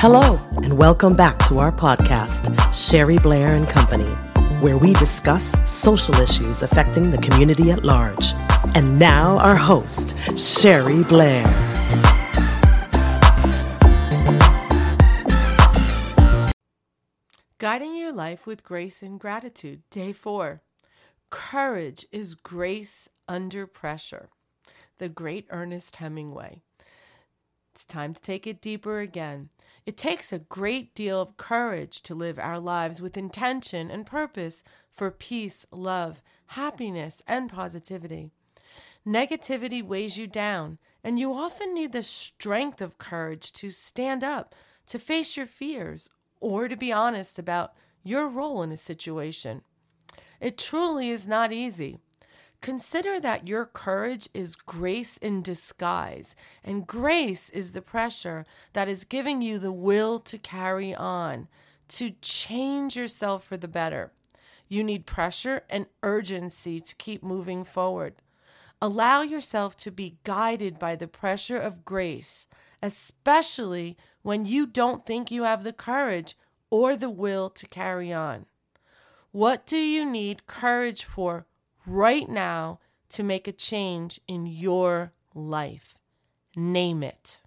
Hello, and welcome back to our podcast, Sherry Blair and Company, where we discuss social issues affecting the community at large. And now, our host, Sherry Blair. Guiding your life with grace and gratitude, day four. Courage is grace under pressure. The great Ernest Hemingway. It's time to take it deeper again. It takes a great deal of courage to live our lives with intention and purpose for peace, love, happiness, and positivity. Negativity weighs you down, and you often need the strength of courage to stand up, to face your fears, or to be honest about your role in a situation. It truly is not easy. Consider that your courage is grace in disguise, and grace is the pressure that is giving you the will to carry on, to change yourself for the better. You need pressure and urgency to keep moving forward. Allow yourself to be guided by the pressure of grace, especially when you don't think you have the courage or the will to carry on. What do you need courage for right now to make a change in your life? Name it.